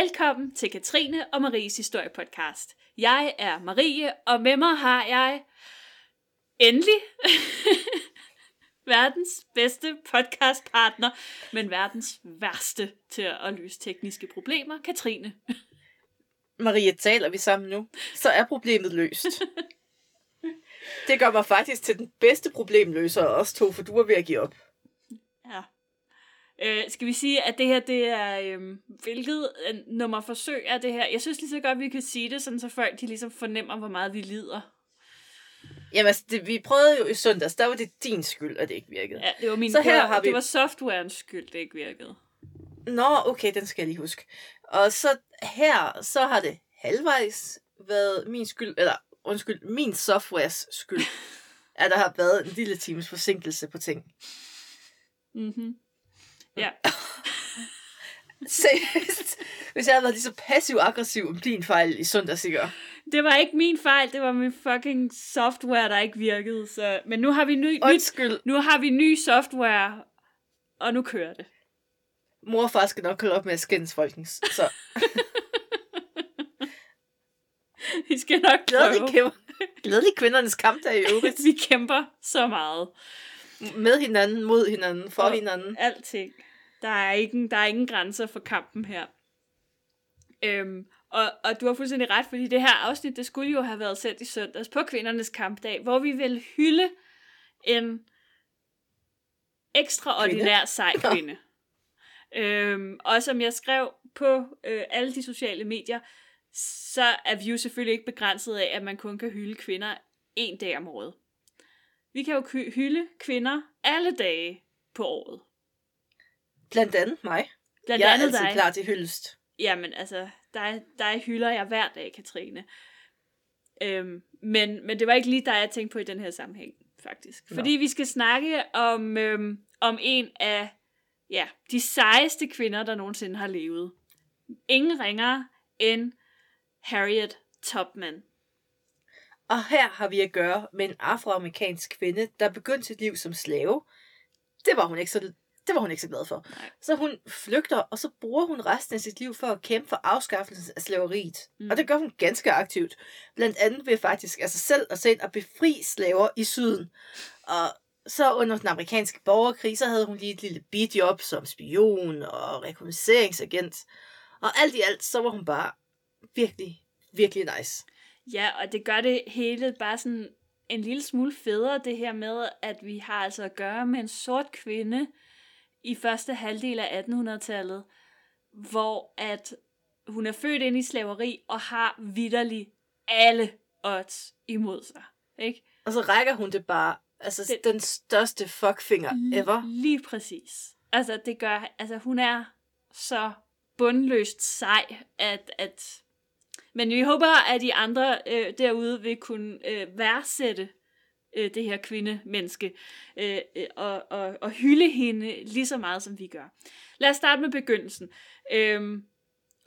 Velkommen til Katrine og Maries historiepodcast. Jeg er Marie, og med mig har jeg endelig verdens bedste podcastpartner, men verdens værste til at løse tekniske problemer, Katrine. Marie, taler vi sammen nu, så er problemet løst. Det gør mig faktisk til den bedste problemløser af os to, for du er ved at give op. Ja. Øh, skal vi sige, at det her, det er, øh, hvilket øh, nummer forsøg er det her? Jeg synes lige så godt, vi kan sige det, sådan så folk de ligesom fornemmer, hvor meget vi lider. Jamen, altså, det, vi prøvede jo i søndags, der var det din skyld, at det ikke virkede. Ja, det var min Så her har vi- Det var softwarens skyld, det ikke virkede. Nå, okay, den skal jeg lige huske. Og så her, så har det halvvejs været min skyld, eller undskyld, min softwares skyld, at der har været en lille times forsinkelse på ting. Mm-hmm. Ja. Seriøst, hvis jeg havde været lige så passiv-aggressiv om din fejl i søndags, ikke? Det var ikke min fejl, det var min fucking software, der ikke virkede. Så... Men nu har vi ny, nyt, Undskyld, nu har vi ny software, og nu kører det. mor og far skal nok holde op med at skændes, folkens. Så Vi skal nok glædelig, prøve. kæmper, glædelig kvindernes kampdag i øvrigt. Vi kæmper så meget. Med hinanden, mod hinanden, for Og hinanden. Alting. Der er, ikke, der er ingen grænser for kampen her. Øhm, og, og du har fuldstændig ret, fordi det her afsnit, det skulle jo have været sendt i søndags på kvindernes kampdag, hvor vi vil hylde en ekstraordinær sej kvinde. øhm, og som jeg skrev på øh, alle de sociale medier, så er vi jo selvfølgelig ikke begrænset af, at man kun kan hylde kvinder en dag om året. Vi kan jo hylde kvinder alle dage på året. Blandt andet mig. Blandt jeg er andet altid dig. klar til hyldest. Jamen, altså, dig, dig hylder jeg hver dag, Katrine. Øhm, men, men det var ikke lige dig, jeg tænkte på i den her sammenhæng, faktisk. Nå. Fordi vi skal snakke om, øhm, om en af ja, de sejeste kvinder, der nogensinde har levet. Ingen ringer end Harriet Tubman. Og her har vi at gøre med en afroamerikansk kvinde, der begyndte sit liv som slave. Det var hun ikke så, det var hun ikke så glad for. Nej. Så hun flygter, og så bruger hun resten af sit liv for at kæmpe for afskaffelsen af slaveriet. Mm. Og det gør hun ganske aktivt. Blandt andet ved faktisk af sig selv at sætte at befri slaver i syden. Og så under den amerikanske borgerkrig, så havde hun lige et lille bidjob som spion og rekognosceringsagent. Og alt i alt, så var hun bare virkelig, virkelig nice. Ja, og det gør det hele bare sådan en lille smule federe, det her med, at vi har altså at gøre med en sort kvinde i første halvdel af 1800-tallet, hvor at hun er født ind i slaveri og har vidderlig alle odds imod sig. Ikke? Og så rækker hun det bare, altså Det- den største fuckfinger ever. Lige præcis. Altså, det gør, altså hun er så bundløst sej, at, at men vi håber, at de andre øh, derude vil kunne øh, værdsætte øh, det her kvindemenneske øh, øh, og, og, og hylde hende lige så meget, som vi gør. Lad os starte med begyndelsen. Øhm,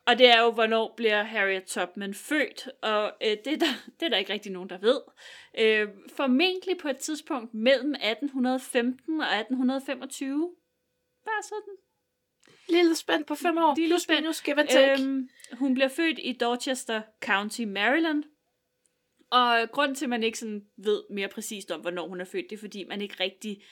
og det er jo, hvornår bliver Harriet Tubman født, og øh, det, er der, det er der ikke rigtig nogen, der ved. Øh, formentlig på et tidspunkt mellem 1815 og 1825. Bare sådan. Lille spændt på fem år. Lille Plus spænd. minus, give and take. Øhm, hun bliver født i Dorchester County, Maryland. Og grunden til, at man ikke sådan ved mere præcist om, hvornår hun er født, det er, fordi man ikke rigtig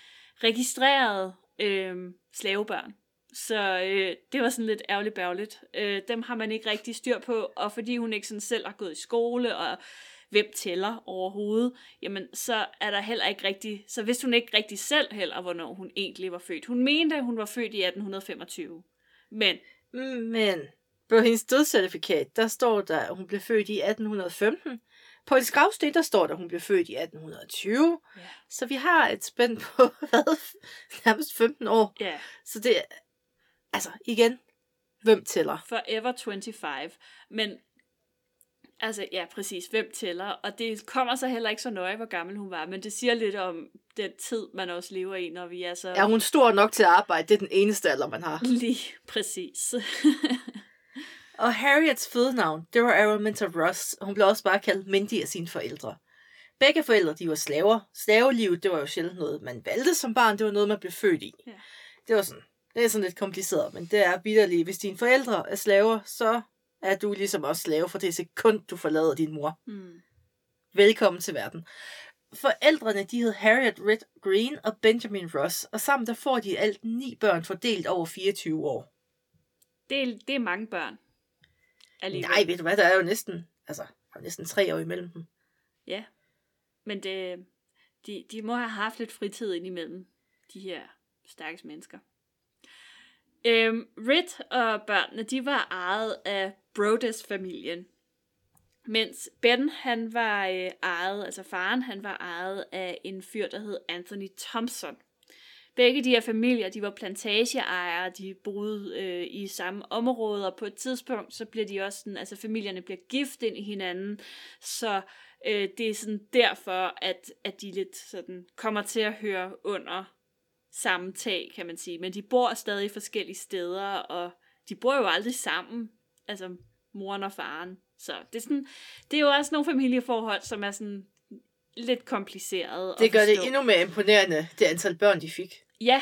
registrerede øh, slavebørn. Så øh, det var sådan lidt ærgerligt bærgerligt. Øh, dem har man ikke rigtig styr på, og fordi hun ikke sådan selv har gået i skole, og hvem tæller overhovedet, jamen så er der heller ikke rigtig, så vidste hun ikke rigtig selv heller, hvornår hun egentlig var født. Hun mente, at hun var født i 1825. Men Men på hendes dødscertifikat, der står der, at hun blev født i 1815. På hendes gravsten, der står der, at hun blev født i 1820. Ja. Så vi har et spænd på, hvad, nærmest 15 år. ja, Så det er, altså igen, hvem tæller? Forever 25. Men, altså ja, præcis, hvem tæller? Og det kommer så heller ikke så nøje, hvor gammel hun var, men det siger lidt om den tid, man også lever i, når vi er så... Er hun stor nok til at arbejde? Det er den eneste alder, man har. Lige præcis. Og Harriets fødenavn, det var Araminta Ross. Hun blev også bare kaldt Mindy af sine forældre. Begge forældre, de var slaver. Slavelivet, det var jo sjældent noget, man valgte som barn. Det var noget, man blev født i. Ja. Det var sådan, det er sådan lidt kompliceret, men det er vidderligt. Hvis dine forældre er slaver, så er du ligesom også slave for det sekund, du forlader din mor. Mm. Velkommen til verden. Forældrene de hed Harriet Red Green og Benjamin Ross, og sammen der får de alt ni børn fordelt over 24 år. Det, er, det er mange børn. Alligevel. Nej, ved du hvad, der er jo næsten, altså, der er næsten tre år imellem dem. Ja. Men det, de, de må have haft lidt fritid indimellem, de her stakkels mennesker. Øhm, Rit og børnene, de var ejet af Brodes-familien. Mens Ben, han var øh, ejet, altså faren, han var ejet af en fyr, der hed Anthony Thompson. Begge de her familier, de var plantageejere, de boede øh, i samme område, og på et tidspunkt, så bliver de også sådan, altså familierne bliver gift ind i hinanden, så øh, det er sådan derfor, at, at de lidt sådan kommer til at høre under samme tag, kan man sige. Men de bor stadig forskellige steder, og de bor jo aldrig sammen, altså moren og faren. Så det er, sådan, det er jo også nogle familieforhold, som er sådan lidt kompliceret. Det gør det endnu mere imponerende, det antal børn, de fik. Ja,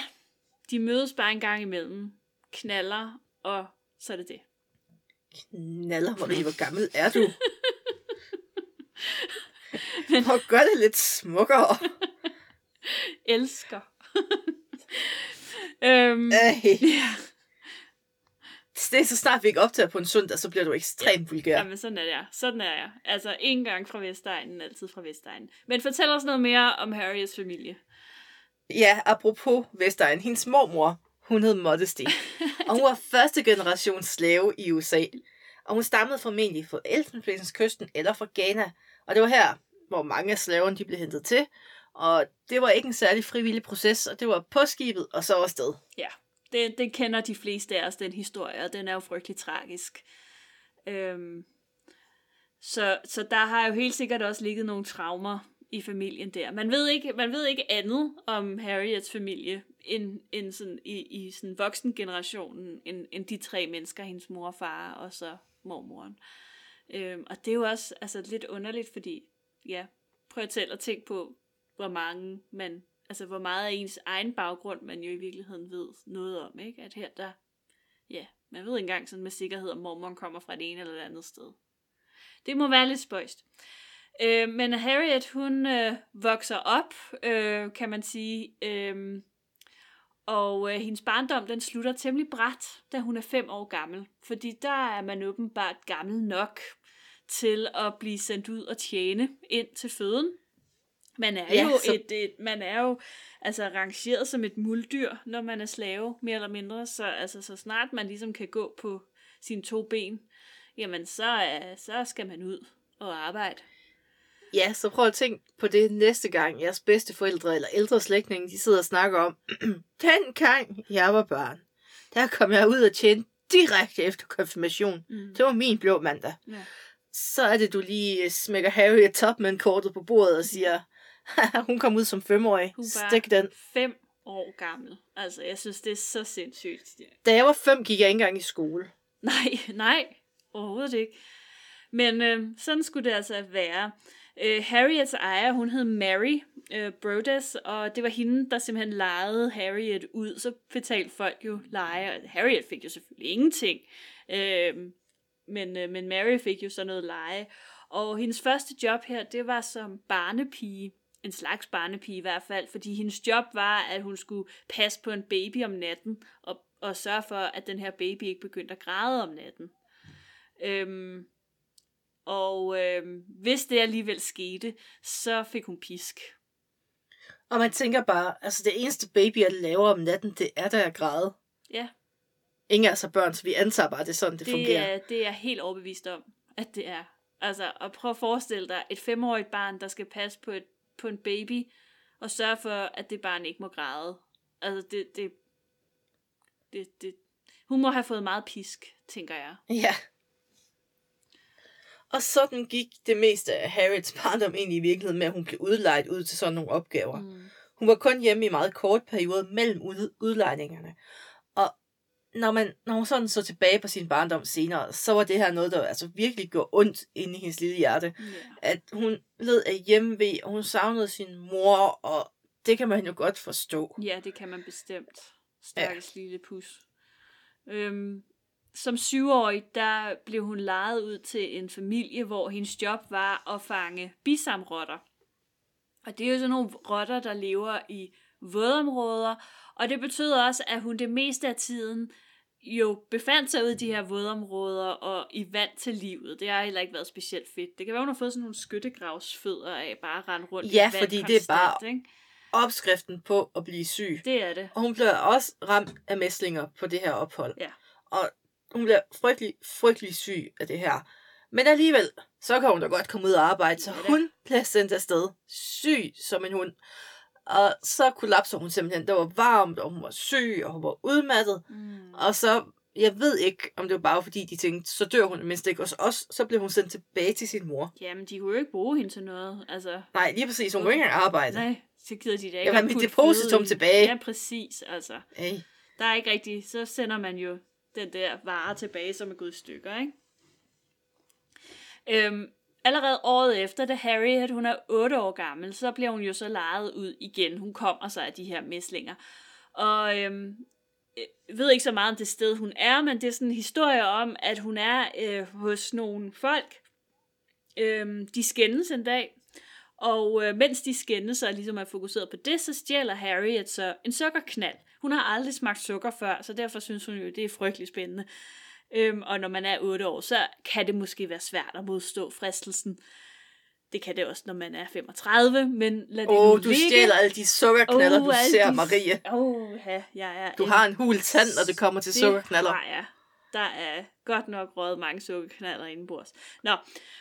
de mødes bare en gang imellem, knaller, og så er det det. Knaller, Marie, hvor gammel er du? Hvor gør det lidt smukkere. Elsker. øhm, Ej. Ja. Det er så snart vi ikke optager på en søndag, så bliver du ekstremt ja. vulgær. Jamen, sådan er jeg. Sådan er jeg. Altså, en gang fra Vestegnen, altid fra Vestegnen. Men fortæl os noget mere om Harriets familie. Ja, apropos Vestegn. Hendes mormor, hun hed Modesty. og hun var første generations slave i USA. Og hun stammede formentlig fra Elfenbensens kysten eller fra Ghana. Og det var her, hvor mange af slaverne de blev hentet til. Og det var ikke en særlig frivillig proces, og det var på skibet og så afsted. Ja, det, det kender de fleste af os, den historie, og den er jo frygtelig tragisk. Øhm, så, så der har jo helt sikkert også ligget nogle traumer i familien der. Man ved ikke, man ved ikke andet om Harriets familie end, end sådan, i, i sådan voksengenerationen, end, end de tre mennesker, hendes mor og far og så mormoren. Øhm, og det er jo også altså, lidt underligt, fordi ja, prøv at tælle og tænke på, hvor mange man, altså hvor meget af ens egen baggrund, man jo i virkeligheden ved noget om, ikke? At her der, ja, man ved ikke engang sådan med sikkerhed, om mormoren kommer fra det ene eller det andet sted. Det må være lidt spøjst. Øh, men Harriet, hun øh, vokser op, øh, kan man sige, øh, og øh, hendes barndom, den slutter temmelig bræt, da hun er fem år gammel. Fordi der er man åbenbart gammel nok til at blive sendt ud og tjene ind til føden. Man er ja, jo så... et, et, man er jo altså rangeret som et muldyr, når man er slave, mere eller mindre. Så, altså, så snart man ligesom kan gå på sine to ben, jamen så, så skal man ud og arbejde. Ja, så prøv at tænke på det næste gang, jeres bedste forældre eller ældre slægtninge, de sidder og snakker om, den gang jeg var barn, der kom jeg ud og tjene direkte efter konfirmation. Mm. Det var min blå mandag. Ja. Så er det, du lige smækker Harriet Topman-kortet på bordet og siger, hun kom ud som femårig. Hun var Stik den. fem år gammel. Altså, jeg synes, det er så sindssygt. Da jeg var fem, gik jeg ikke engang i skole. Nej, nej. Overhovedet ikke. Men øh, sådan skulle det altså være. Øh, Harriets ejer, hun hed Mary øh, Brodes, og det var hende, der simpelthen lejede Harriet ud. Så betalte folk jo leje, og Harriet fik jo selvfølgelig ingenting. Øh, men, øh, men Mary fik jo så noget leje. Og hendes første job her, det var som barnepige en slags barnepige i hvert fald, fordi hendes job var, at hun skulle passe på en baby om natten, og, og sørge for, at den her baby ikke begyndte at græde om natten. Øhm, og øhm, hvis det alligevel skete, så fik hun pisk. Og man tænker bare, altså det eneste baby, jeg laver om natten, det er der at græde. Ja. Ingen er så børn, så vi antager bare, det er sådan, det, det fungerer. Er, det er jeg helt overbevist om, at det er. Altså, at prøve at forestille dig et femårigt barn, der skal passe på et på en baby, og sørge for, at det barn ikke må græde. Altså, det, det, det, det, hun må have fået meget pisk, tænker jeg. Ja. Og sådan gik det meste af Harriets barndom ind i virkeligheden med, at hun blev udlejet ud til sådan nogle opgaver. Mm. Hun var kun hjemme i meget kort periode mellem ud- udlejningerne når, man, når hun sådan så tilbage på sin barndom senere, så var det her noget, der altså virkelig gjorde ondt inde i hendes lille hjerte. Yeah. At hun led af hjemmevæg, og hun savnede sin mor, og det kan man jo godt forstå. Ja, det kan man bestemt. Stakkels ja. lille pus. Øhm, som syvårig, der blev hun lejet ud til en familie, hvor hendes job var at fange bisamrotter. Og det er jo sådan nogle rotter, der lever i vådområder, og det betød også, at hun det meste af tiden jo befandt sig ude i de her vådområder og i vand til livet. Det har heller ikke været specielt fedt. Det kan være, hun har fået sådan nogle skyttegravsfødder af bare at rende rundt Ja, i vand fordi det er konstant, bare- Ikke? Opskriften på at blive syg. Det er det. Og hun bliver også ramt af mæslinger på det her ophold. Ja. Og hun bliver frygtelig, frygtelig syg af det her. Men alligevel, så kan hun da godt komme ud og arbejde, så hun bliver sendt afsted. Syg som en hund. Og så kollapser hun simpelthen. Der var varmt, og hun var syg, og hun var udmattet. Mm. Og så, jeg ved ikke, om det var bare fordi, de tænkte, så dør hun mindst ikke hos os. Så blev hun sendt tilbage til sin mor. Jamen, de kunne jo ikke bruge hende til noget. Altså, Nej, lige præcis. Hun kunne ikke engang arbejde. nej, så gider de da ikke. Jeg at mit depositum tilbage. Ja, præcis. Altså, Hey. der er ikke rigtig, så sender man jo den der vare tilbage, som er gået i stykker, ikke? Øhm, allerede året efter, da Harriet hun er 8 år gammel, så bliver hun jo så lejet ud igen. Hun kommer sig af de her mæslinger. Og øhm, jeg ved ikke så meget om det sted, hun er, men det er sådan en historie om, at hun er øh, hos nogle folk. Øhm, de skændes en dag, og øh, mens de skændes og ligesom er fokuseret på det, så stjæler Harriet så en sukkerknald. Hun har aldrig smagt sukker før, så derfor synes hun jo, det er frygtelig spændende. Øhm, og når man er 8 år, så kan det måske være svært at modstå fristelsen. Det kan det også, når man er 35, men lad det oh, du ligge. stjæler alle de sukkerknaller, Åh, du ser, de- Marie. Åh, ja, jeg er Du har en hul tand, når det kommer til sukkerknaller. Det har jeg. Der er godt nok røget mange sukkerknaller indenbords. Nå,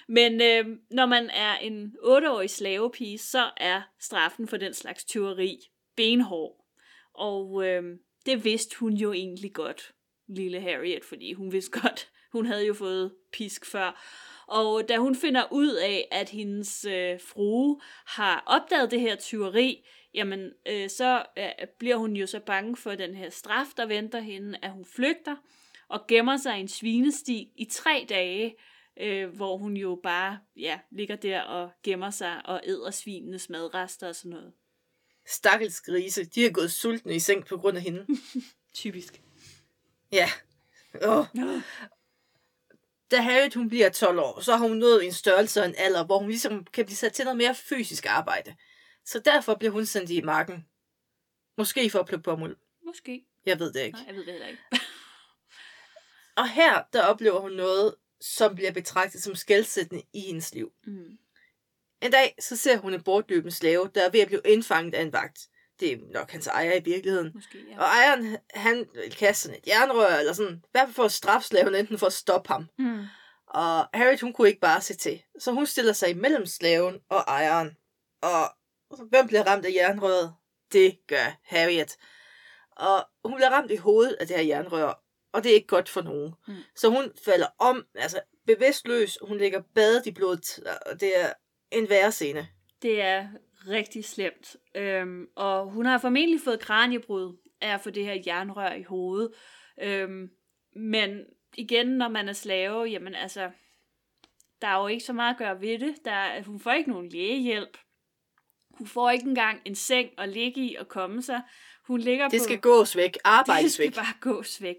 men øh, når man er en 8-årig slavepige, så er straffen for den slags tyveri benhård. Og øh, det vidste hun jo egentlig godt, lille Harriet, fordi hun vidste godt, hun havde jo fået pisk før. Og da hun finder ud af, at hendes øh, frue har opdaget det her tyveri, jamen øh, så øh, bliver hun jo så bange for den her straf, der venter hende, at hun flygter og gemmer sig i en svinesti i tre dage, øh, hvor hun jo bare ja, ligger der og gemmer sig og æder svinenes madrester og sådan noget. Stakkels grise, de har gået sultne i seng på grund af hende. Typisk. Ja. Oh. Da Harriet hun bliver 12 år, så har hun nået en størrelse og en alder, hvor hun ligesom kan blive sat til noget mere fysisk arbejde. Så derfor bliver hun sendt i marken. Måske for at plukke bomuld. Måske. Jeg ved det ikke. Nej, jeg ved det heller ikke. Og her, der oplever hun noget, som bliver betragtet som skældsættende i hendes liv. Mm. En dag, så ser hun en bortløbende slave, der er ved at blive indfanget af en vagt. Det er nok hans ejer i virkeligheden. Måske, ja. Og ejeren, han vil kaste sådan et jernrør, eller sådan, i hvert fald for at straffe slaven, enten for at stoppe ham. Mm. Og Harriet, hun kunne ikke bare se til. Så hun stiller sig imellem slaven og ejeren. Og hvem bliver ramt af jernrøret? Det gør Harriet. Og hun bliver ramt i hovedet af det her jernrør. Og det er ikke godt for nogen. Mm. Så hun falder om, altså bevidstløs. Hun ligger badet i blodet. Og det er en værre scene. Det er rigtig slemt. Øhm, og hun har formentlig fået kraniebrud af at få det her jernrør i hovedet. Øhm, men igen, når man er slave, jamen altså, der er jo ikke så meget at gøre ved det. Der er, hun får ikke nogen lægehjælp. Hun får ikke engang en seng at ligge i og komme sig. Hun ligger Det på... skal gås væk. det Arbejdes skal væk. bare gås væk.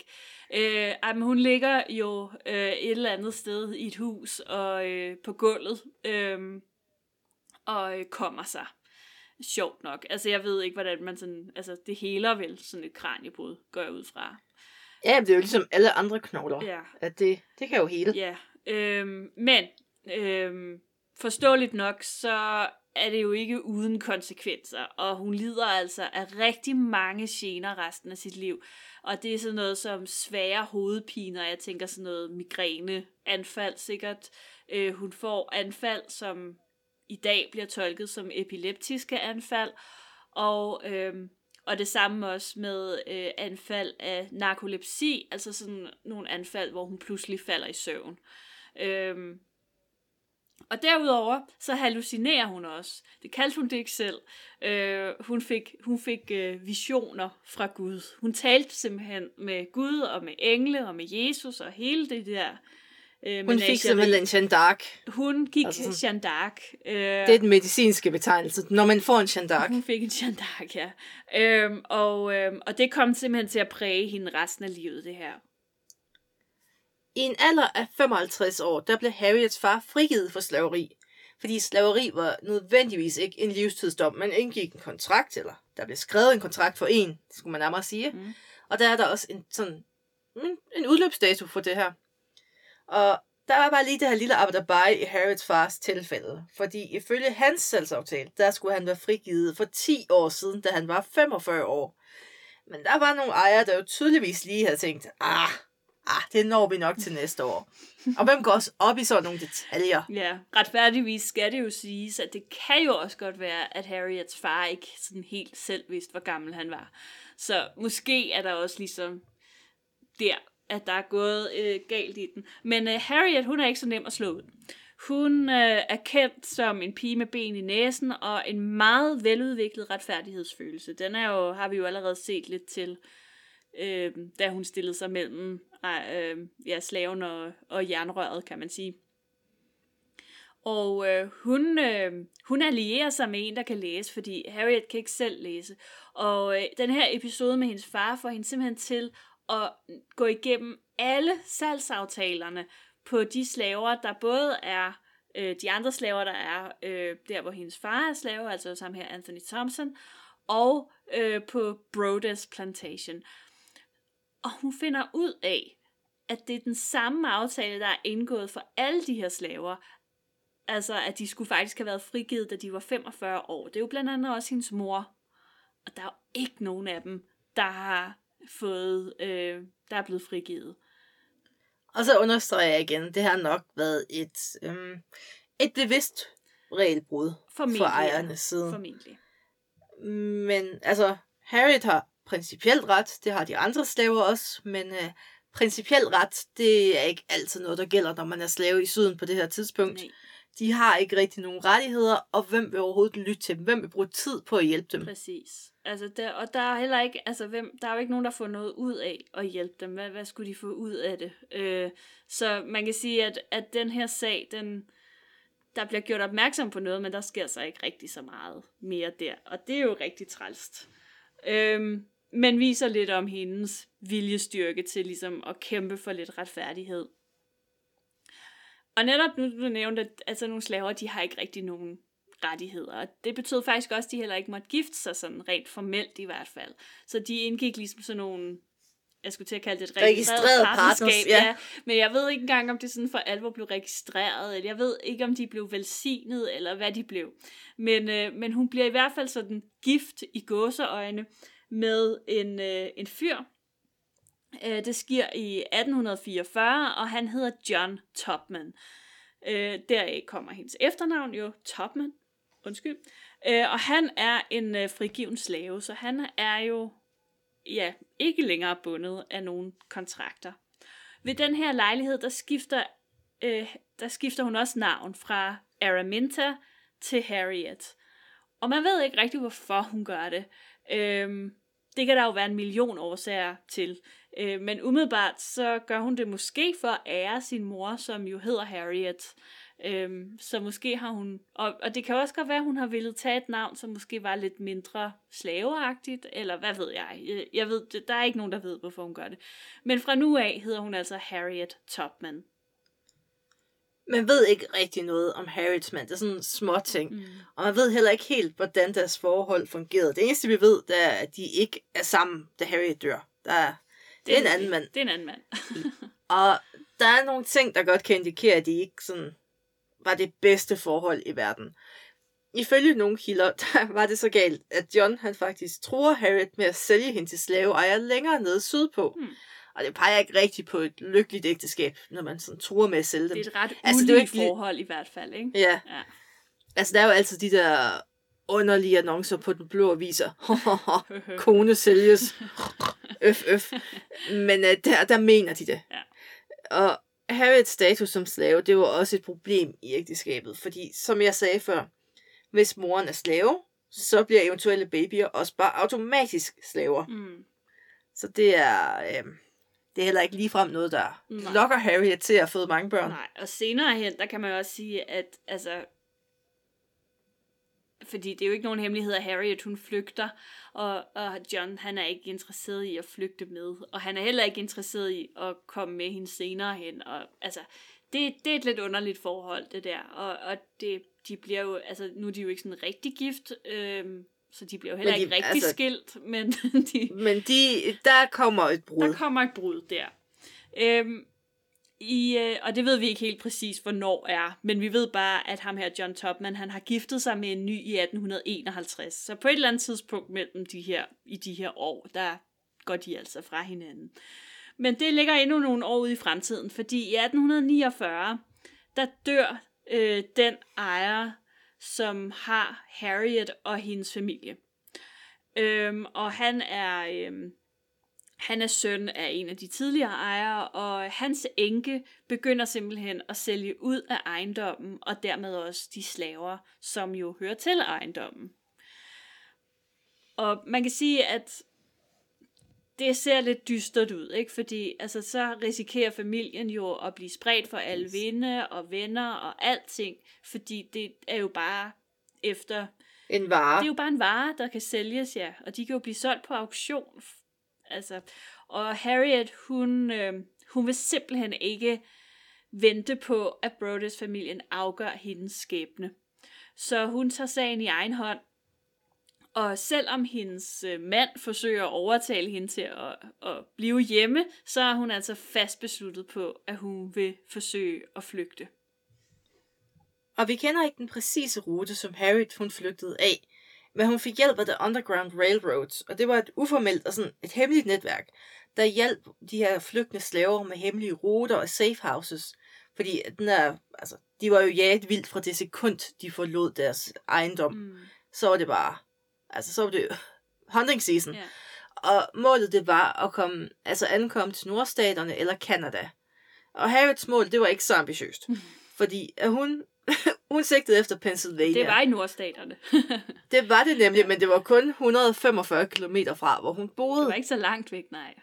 Øh, jamen, hun ligger jo øh, et eller andet sted i et hus og øh, på gulvet øh, og øh, kommer sig. Sjovt nok. Altså, jeg ved ikke, hvordan man sådan... Altså, det heler vel sådan et kraniebrud, går jeg ud fra. Ja, det er jo ligesom alle andre knogler. Ja. At det, det kan jo hele. Ja, øhm, men øhm, forståeligt nok, så er det jo ikke uden konsekvenser, og hun lider altså af rigtig mange gener resten af sit liv. Og det er sådan noget som svære hovedpiner, jeg tænker sådan noget migræneanfald sikkert. Øh, hun får anfald, som i dag bliver tolket som epileptiske anfald, og, øhm, og det samme også med øh, anfald af narkolepsi, altså sådan nogle anfald, hvor hun pludselig falder i søvn. Øhm, og derudover, så hallucinerer hun også. Det kaldte hun det ikke selv. Øh, hun fik, hun fik øh, visioner fra Gud. Hun talte simpelthen med Gud og med engle og med Jesus og hele det der øh, Hun fik simpelthen en Jeanne d'Arc. Hun gik Altså sådan- Jeanne d'Arc. Øh, Det er den medicinske betegnelse, når man får en Jeanne d'Arc. hun fik en Jeanne d'Arc, ja. Øhm, og, øhm, og det kom simpelthen til at præge hende resten af livet, det her. I en alder af 55 år, der blev Harriets far frigivet for slaveri. Fordi slaveri var nødvendigvis ikke en livstidsdom. Man indgik en kontrakt, eller der blev skrevet en kontrakt for en, skulle man nærmere sige. Mm. Og der er der også en, sådan, en, en udløbsdato for det her. Og der var bare lige det her lille arbejderbej i Harriets fars tilfælde. Fordi ifølge hans salgsaftale, der skulle han være frigivet for 10 år siden, da han var 45 år. Men der var nogle ejere, der jo tydeligvis lige havde tænkt, ah, ah, det når vi nok til næste år. Og hvem går også op i sådan nogle detaljer? Ja, retfærdigvis skal det jo siges, at det kan jo også godt være, at Harriets far ikke sådan helt selv vidste, hvor gammel han var. Så måske er der også ligesom der, at der er gået øh, galt i den. Men øh, Harriet, hun er ikke så nem at slå ud. Hun øh, er kendt som en pige med ben i næsen og en meget veludviklet retfærdighedsfølelse. Den er jo, har vi jo allerede set lidt til, øh, da hun stillede sig mellem øh, ja, slaven og, og jernrøret, kan man sige. Og øh, hun, øh, hun allierer sig med en, der kan læse, fordi Harriet kan ikke selv læse. Og øh, den her episode med hendes far får hende simpelthen til at gå igennem alle salgsaftalerne på de slaver, der både er øh, de andre slaver, der er øh, der, hvor hendes far er slave, altså sammen her Anthony Thompson, og øh, på Brodes Plantation. Og hun finder ud af, at det er den samme aftale, der er indgået for alle de her slaver. Altså, at de skulle faktisk have været frigivet, da de var 45 år. Det er jo blandt andet også hendes mor. Og der er jo ikke nogen af dem, der har fået, øh, der er blevet frigivet. Og så understreger jeg igen, det har nok været et, øhm, et bevidst regelbrud for ejernes side. Formentlig. Men altså, Harriet har principielt ret, det har de andre slaver også, men øh, principielt ret, det er ikke altid noget, der gælder, når man er slave i syden på det her tidspunkt. Nej, De har ikke rigtig nogen rettigheder, og hvem vil overhovedet lytte til dem? Hvem vil bruge tid på at hjælpe dem? præcis. Altså, der, og der er heller ikke, altså, hvem, der er jo ikke nogen, der får noget ud af at hjælpe dem. Hvad, hvad skulle de få ud af det? Øh, så man kan sige, at, at den her sag, den, der bliver gjort opmærksom på noget, men der sker så ikke rigtig så meget mere der. Og det er jo rigtig trælst. Øh, men viser lidt om hendes viljestyrke til ligesom at kæmpe for lidt retfærdighed. Og netop nu, du nævnte, at altså, nogle slaver, de har ikke rigtig nogen rettigheder. Og det betød faktisk også, at de heller ikke måtte gifte sig, sådan rent formelt i hvert fald. Så de indgik ligesom sådan nogle, jeg skulle til at kalde det et registreret, Registreret partnerskab. partners, ja. ja. Men jeg ved ikke engang, om det sådan for alvor blev registreret, eller jeg ved ikke, om de blev velsignet, eller hvad de blev. Men, øh, men hun bliver i hvert fald sådan gift i gåseøjne med en, øh, en fyr. Øh, det sker i 1844, og han hedder John Topman. Øh, deraf kommer hendes efternavn jo, Topman. Undskyld. Øh, og han er en øh, frigiven slave, så han er jo ja, ikke længere bundet af nogen kontrakter. Ved den her lejlighed, der skifter, øh, der skifter hun også navn fra Araminta til Harriet. Og man ved ikke rigtig, hvorfor hun gør det. Øhm, det kan der jo være en million årsager til. Øh, men umiddelbart så gør hun det måske for at ære sin mor, som jo hedder Harriet. Øhm, så måske har hun, og, og det kan også godt være, at hun har ville tage et navn, som måske var lidt mindre slaveagtigt, eller hvad ved jeg. Jeg, jeg ved, der er ikke nogen, der ved, hvorfor hun gør det. Men fra nu af hedder hun altså Harriet Topman. Man ved ikke rigtig noget om Harriets mand. Det er sådan små ting. Mm. Og man ved heller ikke helt, hvordan deres forhold fungerede. Det eneste, vi ved, det er, at de ikke er sammen, da Harriet dør. Der er, det er en anden mand. Det er en anden mand. Og der er nogle ting, der godt kan indikere, at de ikke sådan var det bedste forhold i verden. Ifølge nogle kilder, der var det så galt, at John han faktisk tror Harriet med at sælge hende til slaveejer længere nede sydpå. Hmm. Og det peger ikke rigtig på et lykkeligt ægteskab, når man sådan tror med at sælge dem. Det er et ret Altså, det er ikke forhold i hvert fald, ikke? Ja, Ja. altså der er jo altid de der underlige annoncer på den blå aviser. Kone sælges. øf, øf. Men uh, der, der mener de det. Ja. Og Harriets status som slave, det var også et problem i ægteskabet. Fordi, som jeg sagde før, hvis moren er slave, så bliver eventuelle babyer også bare automatisk slaver. Mm. Så det er, øh, det er heller ikke ligefrem noget, der Nej. lokker Harriet til at fået mange børn. Nej, og senere hen, der kan man også sige, at altså, fordi det er jo ikke nogen hemmelighed, at Harriet hun flygter, og, og John han er ikke interesseret i at flygte med, og han er heller ikke interesseret i at komme med hende senere hen, og altså, det, det er et lidt underligt forhold, det der, og, og det, de bliver jo, altså nu er de jo ikke sådan rigtig gift, øhm, så de bliver jo heller Men de- ikke rigtig altså- skilt, men de, Men de, der kommer et brud. der kommer et brud der. Øhm, i, øh, og det ved vi ikke helt præcis, hvornår er, men vi ved bare, at ham her, John Topman, han har giftet sig med en ny i 1851. Så på et eller andet tidspunkt mellem de her, i de her år, der går de altså fra hinanden. Men det ligger endnu nogle år ude i fremtiden, fordi i 1849, der dør øh, den ejer, som har Harriet og hendes familie. Øhm, og han er, øhm, han er søn af en af de tidligere ejere, og hans enke begynder simpelthen at sælge ud af ejendommen, og dermed også de slaver, som jo hører til ejendommen. Og man kan sige, at det ser lidt dystert ud, ikke? Fordi altså, så risikerer familien jo at blive spredt for alle vinde og venner og alting, fordi det er jo bare efter En vare. det er jo bare en vare, der kan sælges, ja. Og de kan jo blive solgt på auktion. Altså, og Harriet, hun, øh, hun vil simpelthen ikke vente på, at Brodess-familien afgør hendes skæbne. Så hun tager sagen i egen hånd. Og selvom hendes øh, mand forsøger at overtale hende til at, at blive hjemme, så er hun altså fast besluttet på, at hun vil forsøge at flygte. Og vi kender ikke den præcise rute, som Harriet hun flygtede af, men hun fik hjælp af The Underground Railroads, og det var et uformelt og sådan et hemmeligt netværk, der hjalp de her flygtende slaver med hemmelige ruter og safe houses, fordi den er, altså, de var jo jaget vildt fra det sekund, de forlod deres ejendom. Mm. Så var det bare, altså så var det hunting season. Ja. Og målet det var at komme, altså ankomme til nordstaterne eller Kanada. Og Harriets mål, det var ikke så ambitiøst. fordi at hun, hun sigtede efter Pennsylvania. Det var i nordstaterne. det var det nemlig, men det var kun 145 km fra, hvor hun boede. det var ikke så langt væk, nej.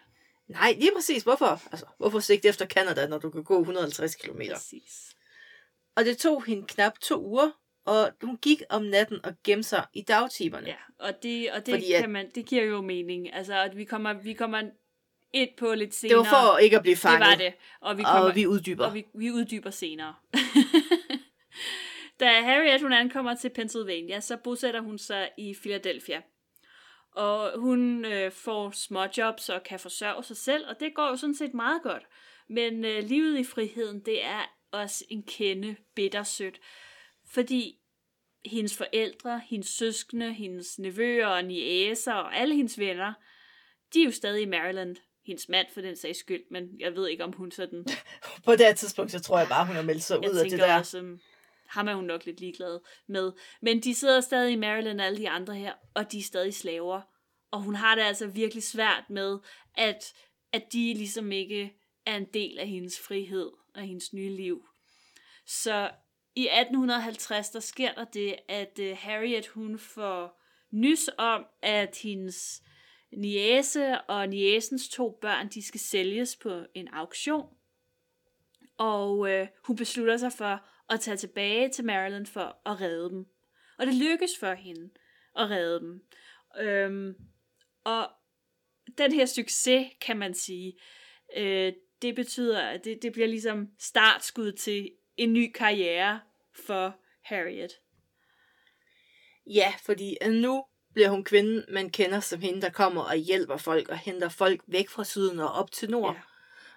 Nej, lige præcis. Hvorfor? Altså, hvorfor sigte efter Kanada, når du kan gå 150 km? Præcis. Og det tog hende knap to uger, og hun gik om natten og gemte sig i dagtimerne. Ja, og det, og det, Fordi kan man, det giver jo mening. Altså, at vi kommer, vi kommer ind på lidt det senere. var for ikke at blive Det fanget. var det. Og vi, kommer, Og vi uddyber. og vi, vi uddyber senere. da Harriet hun ankommer til Pennsylvania, så bosætter hun sig i Philadelphia. Og hun øh, får småjobs og kan forsørge sig selv, og det går jo sådan set meget godt. Men øh, livet i friheden, det er også en kende bittersødt. Fordi hendes forældre, hendes søskende, hendes nevøer og niæser og alle hendes venner, de er jo stadig i Maryland. Hendes mand for den sags skyld, men jeg ved ikke, om hun sådan... På det her tidspunkt, så tror jeg bare, hun har meldt sig Jeg ud af det der. også, um, ham er hun nok lidt ligeglad med. Men de sidder stadig i Maryland, alle de andre her, og de er stadig slaver. Og hun har det altså virkelig svært med, at, at de ligesom ikke er en del af hendes frihed og hendes nye liv. Så i 1850, der sker der det, at uh, Harriet hun får nys om, at hendes niæse og niæsens to børn, de skal sælges på en auktion. Og øh, hun beslutter sig for at tage tilbage til Maryland for at redde dem. Og det lykkes for hende at redde dem. Øhm, og den her succes, kan man sige, øh, det betyder, at det, det bliver ligesom startskud til en ny karriere for Harriet. Ja, fordi nu bliver hun kvinden, man kender som hende, der kommer og hjælper folk og henter folk væk fra syden og op til nord. Ja.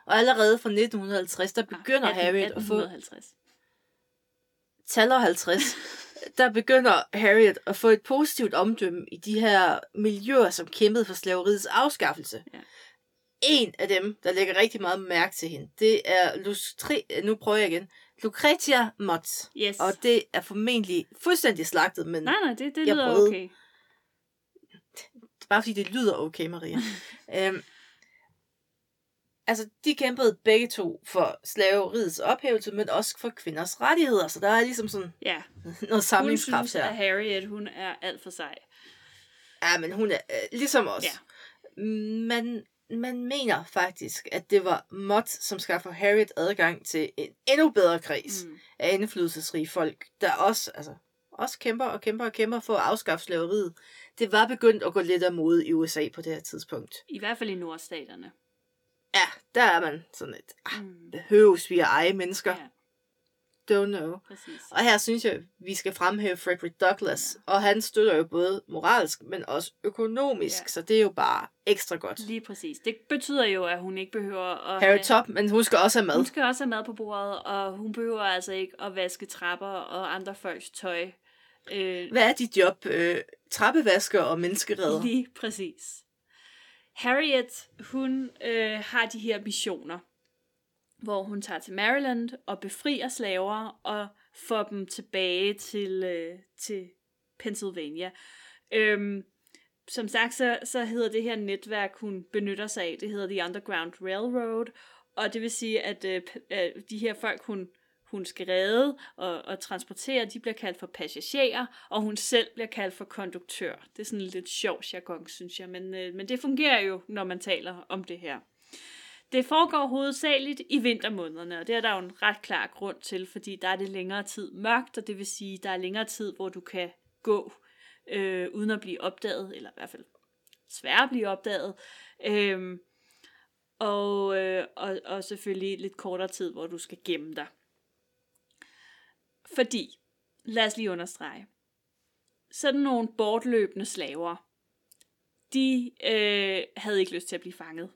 Og allerede fra 1950, der begynder 18, Harriet at få 1850. taler 50, der begynder Harriet at få et positivt omdømme i de her miljøer, som kæmpede for slaveriets afskaffelse. Ja. En af dem, der lægger rigtig meget mærke til hende, det er Lustri- nu prøver jeg igen, Lucretia Mott. Yes. Og det er formentlig fuldstændig slagtet, men Nej, nej, det, det lyder prøvede. okay. bare fordi det lyder okay, Maria. øhm, altså, de kæmpede begge to for slaveriets ophævelse, men også for kvinders rettigheder, så der er ligesom sådan Ja, noget hun samlingskraft synes, her. at Harriet, hun er alt for sej. Ja, men hun er øh, ligesom os. Ja. Man, man mener faktisk, at det var Mott, som skaffer Harriet adgang til en endnu bedre kreds. Mm. af indflydelsesrige folk, der også, altså, også kæmper og kæmper og kæmper for at afskaffe slaveriet. Det var begyndt at gå lidt af mode i USA på det her tidspunkt. I hvert fald i nordstaterne. Ja, der er man sådan et, ah, Mm. behøves vi at eje mennesker? Ja, Don't know. præcis. Og her synes jeg, vi skal fremhæve Frederick Douglass, ja. og han støtter jo både moralsk, men også økonomisk, ja. så det er jo bare ekstra godt. Lige præcis. Det betyder jo, at hun ikke behøver at Harry have- Top, men hun skal også have mad. Hun skal også have mad på bordet, og hun behøver altså ikke at vaske trapper og andre folks tøj. Øh, Hvad er dit job? Øh, trappevasker og menneskeredder? Lige præcis. Harriet, hun øh, har de her missioner, hvor hun tager til Maryland og befrier slaver og får dem tilbage til, øh, til Pennsylvania. Øhm, som sagt, så, så hedder det her netværk, hun benytter sig af, det hedder The Underground Railroad, og det vil sige, at øh, de her folk, hun, hun skal redde og, og transportere, de bliver kaldt for passagerer, og hun selv bliver kaldt for konduktør. Det er sådan lidt sjov jargon, synes jeg, men, øh, men det fungerer jo, når man taler om det her. Det foregår hovedsageligt i vintermånederne, og det er der jo en ret klar grund til, fordi der er det længere tid mørkt, og det vil sige, der er længere tid, hvor du kan gå øh, uden at blive opdaget, eller i hvert fald svært at blive opdaget. Øh, og, øh, og, og selvfølgelig lidt kortere tid, hvor du skal gemme dig. Fordi, lad os lige understrege, sådan nogle bortløbende slaver, de øh, havde ikke lyst til at blive fanget.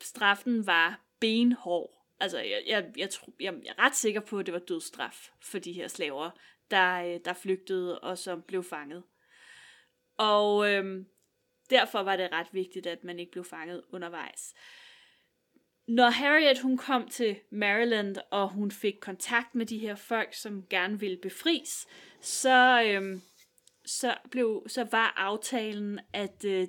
Straffen var benhård. Altså, jeg, jeg, jeg, tro, jeg, jeg er ret sikker på, at det var dødsstraf for de her slaver, der, øh, der flygtede og som blev fanget. Og øh, derfor var det ret vigtigt, at man ikke blev fanget undervejs. Når Harriet hun kom til Maryland, og hun fik kontakt med de her folk, som gerne ville befries, så, øhm, så, blev, så var aftalen, at, øh,